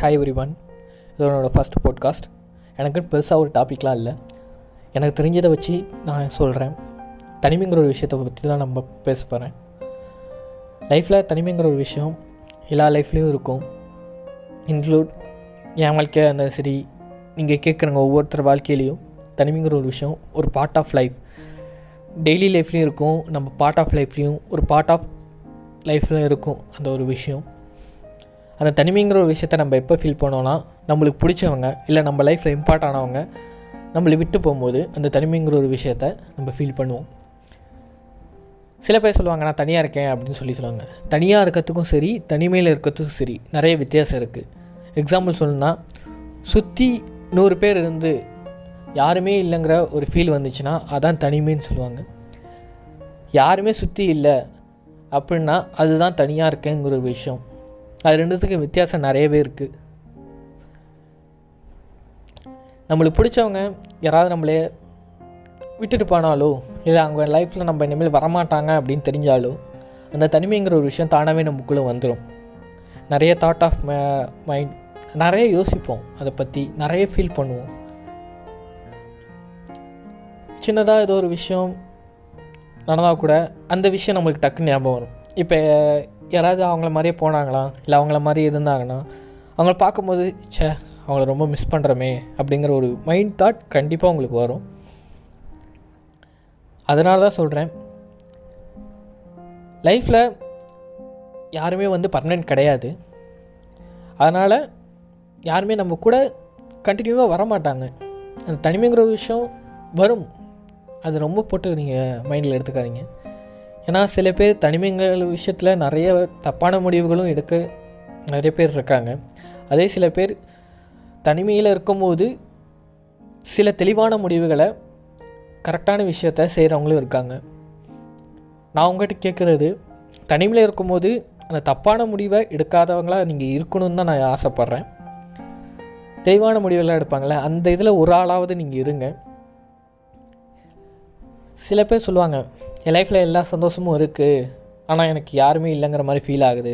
Hi every one இது என்னோடய first podcast எனக்குன்னு பெருசாக ஒரு டாப்பிக்லாம் இல்லை. எனக்கு தெரிஞ்சதை வச்சு நான் சொல்கிறேன் தனிமைங்கிற ஒரு விஷயத்தை பற்றி தான் நம்ம பேச போகிறேன் லைஃப்பில் தனிமைங்கிற ஒரு விஷயம் எல்லா லைஃப்லேயும் இருக்கும். இன்க்ளூட் என் வாழ்க்கையாக இருந்தாலும் சரி நீங்கள் கேட்குறங்க ஒவ்வொருத்தர் வாழ்க்கையிலையும் தனிமைங்கிற ஒரு விஷயம் ஒரு பார்ட் ஆஃப் லைஃப் டெய்லி லைஃப்லேயும் இருக்கும். நம்ம பார்ட் ஆஃப் லைஃப்லேயும் ஒரு பார்ட் ஆஃப் லைஃப்பில் இருக்கும் அந்த ஒரு விஷயம். அந்த தனிமைங்கிற ஒரு விஷயத்த நம்ம எப்போ ஃபீல் பண்ணோன்னா நம்மளுக்கு பிடிச்சவங்க இல்லை நம்ம லைஃப்பில் இம்பார்ட் ஆனவங்க நம்மளை விட்டு போகும்போது அந்த தனிமைங்கிற ஒரு விஷயத்த நம்ம ஃபீல் பண்ணுவோம். சில பேர் சொல்லுவாங்க நான் தனியாக இருக்கேன் அப்படின்னு சொல்லி சொல்லுவாங்க. தனியாக இருக்கிறதுக்கும் சரி தனிமையில் இருக்கிறதுக்கும் சரி நிறைய வித்தியாசம் இருக்குது எக்ஸாம்பிள் சொல்லணும்னா சுற்றி நூறு பேர் இருந்து யாருமே இல்லைங்கிற ஒரு ஃபீல் வந்துச்சுன்னா அதான் தனிமைன்னு சொல்லுவாங்க. யாருமே சுற்றி இல்லை அப்படின்னா அதுதான் தனியாக இருக்கேங்கிற ஒரு விஷயம். அது ரெண்டுத்துக்கும் வித்தியாசம் நிறையவே இருக்குது நம்மளுக்கு பிடிச்சவங்க யாராவது நம்மளே விட்டுட்டு போனாலோ இல்லை அவங்க லைஃப்பில் நம்ம இனிமேல் வரமாட்டாங்க அப்படின்னு தெரிஞ்சாலோ அந்த தனிமைங்கிற ஒரு விஷயம் தானாகவே நமக்குள்ளே வந்துடும் நிறைய தாட் ஆஃப் மைண்ட் நிறைய யோசிப்போம் அதை பற்றி நிறைய ஃபீல் பண்ணுவோம். சின்னதாக ஏதோ ஒரு விஷயம் நடந்தால் கூட அந்த விஷயம் நம்மளுக்கு டக்குன்னு ஞாபகம் வரும். இப்போ யாராவது அவங்கள மாதிரியே போனாங்களா? இல்லை அவங்கள மாதிரி இருந்தாங்கன்னா? அவங்கள பார்க்கும்போது ச்சே அவங்கள ரொம்ப மிஸ் பண்ணுறமே அப்படிங்கிற ஒரு மைண்ட் தாட் கண்டிப்பாக உங்களுக்கு வரும். அதனால தான் சொல்கிறேன் லைஃப்பில் யாருமே வந்து பர்மனெண்ட் கிடையாது. அதனால் யாருமே நம்ம கூட கண்டினியூவாக வரமாட்டாங்க அந்த தனிமைங்கிற ஒரு விஷயம் வரும். அது ரொம்ப போட்டு நீங்கள் மைண்டில் எடுத்துக்காதீங்க. ஏன்னா சில பேர் தனிமைங்கிற விஷயத்தில் நிறைய தப்பான முடிவுகளும் எடுக்க நிறைய பேர் இருக்காங்க. அதே சில பேர் தனிமையில் இருக்கும்போது சில தெளிவான முடிவுகளை கரெக்டான விஷயத்த செய்கிறவங்களும் இருக்காங்க. நான் உங்கள்கிட்ட கேட்குறது தனிமையில் இருக்கும்போது அந்த தப்பான முடிவை எடுக்காதவங்களாக நீங்கள் இருக்கணும்னு தான் நான் ஆசைப்பட்றேன். தெளிவான முடிவெல்லாம் எடுப்பாங்களே அந்த இதில் ஒரு ஆளாவது நீங்கள் இருங்க. சில பேர் சொல்லுவாங்க என் லைஃப்பில் எல்லா சந்தோஷமும் இருக்குது ஆனால் எனக்கு யாருமே இல்லைங்கிற மாதிரி ஃபீல் ஆகுது.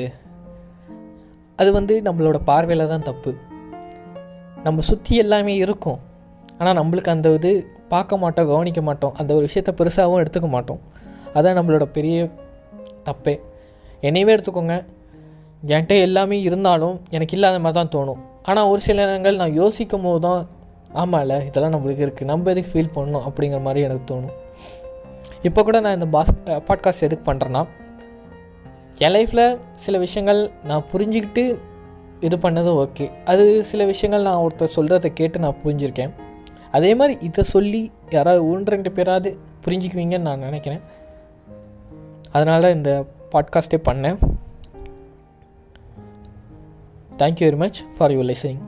அது வந்து நம்மளோட பார்வையில் தான் தப்பு. நம்ம சுற்றி எல்லாமே இருக்கும் ஆனால் நம்மளுக்கு அந்த இது பார்க்க மாட்டோம் கவனிக்க மாட்டோம். அந்த ஒரு விஷயத்த பெருசாகவும் எடுத்துக்க மாட்டோம். அதான் நம்மளோட பெரிய தப்பே. என்னையவே எடுத்துக்கோங்க என்கிட்ட எல்லாமே இருந்தாலும் எனக்கு இல்லாத மாதிரி தான் தோணும். ஆனால் ஒரு சில நேரங்கள் நான் யோசிக்கும் போது தான் ஆமாம்ல இதெல்லாம் நம்மளுக்கு இருக்குது நம்ம எதுக்கு ஃபீல் பண்ணணும்? அப்படிங்கிற மாதிரி எனக்கு தோணும். இப்போ கூட நான் இந்த பாஸ் பாட்காஸ்ட் எதுக்கு பண்ணுறேன்னா என் லைஃப்பில் சில விஷயங்கள் நான் புரிஞ்சுக்கிட்டு இது பண்ணது ஓகே அது சில விஷயங்கள் நான் ஒருத்தர் சொல்கிறத கேட்டு நான் புரிஞ்சிருக்கேன். அதே மாதிரி இதை சொல்லி யாராவது ஒன்று ரெண்டு பேராவது புரிஞ்சுக்குவீங்கன்னு நான் நினைக்கிறேன். அதனால் இந்த பாட்காஸ்ட்டே பண்ணேன். Thank you very much for your listening